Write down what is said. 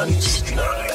Franz Kneip.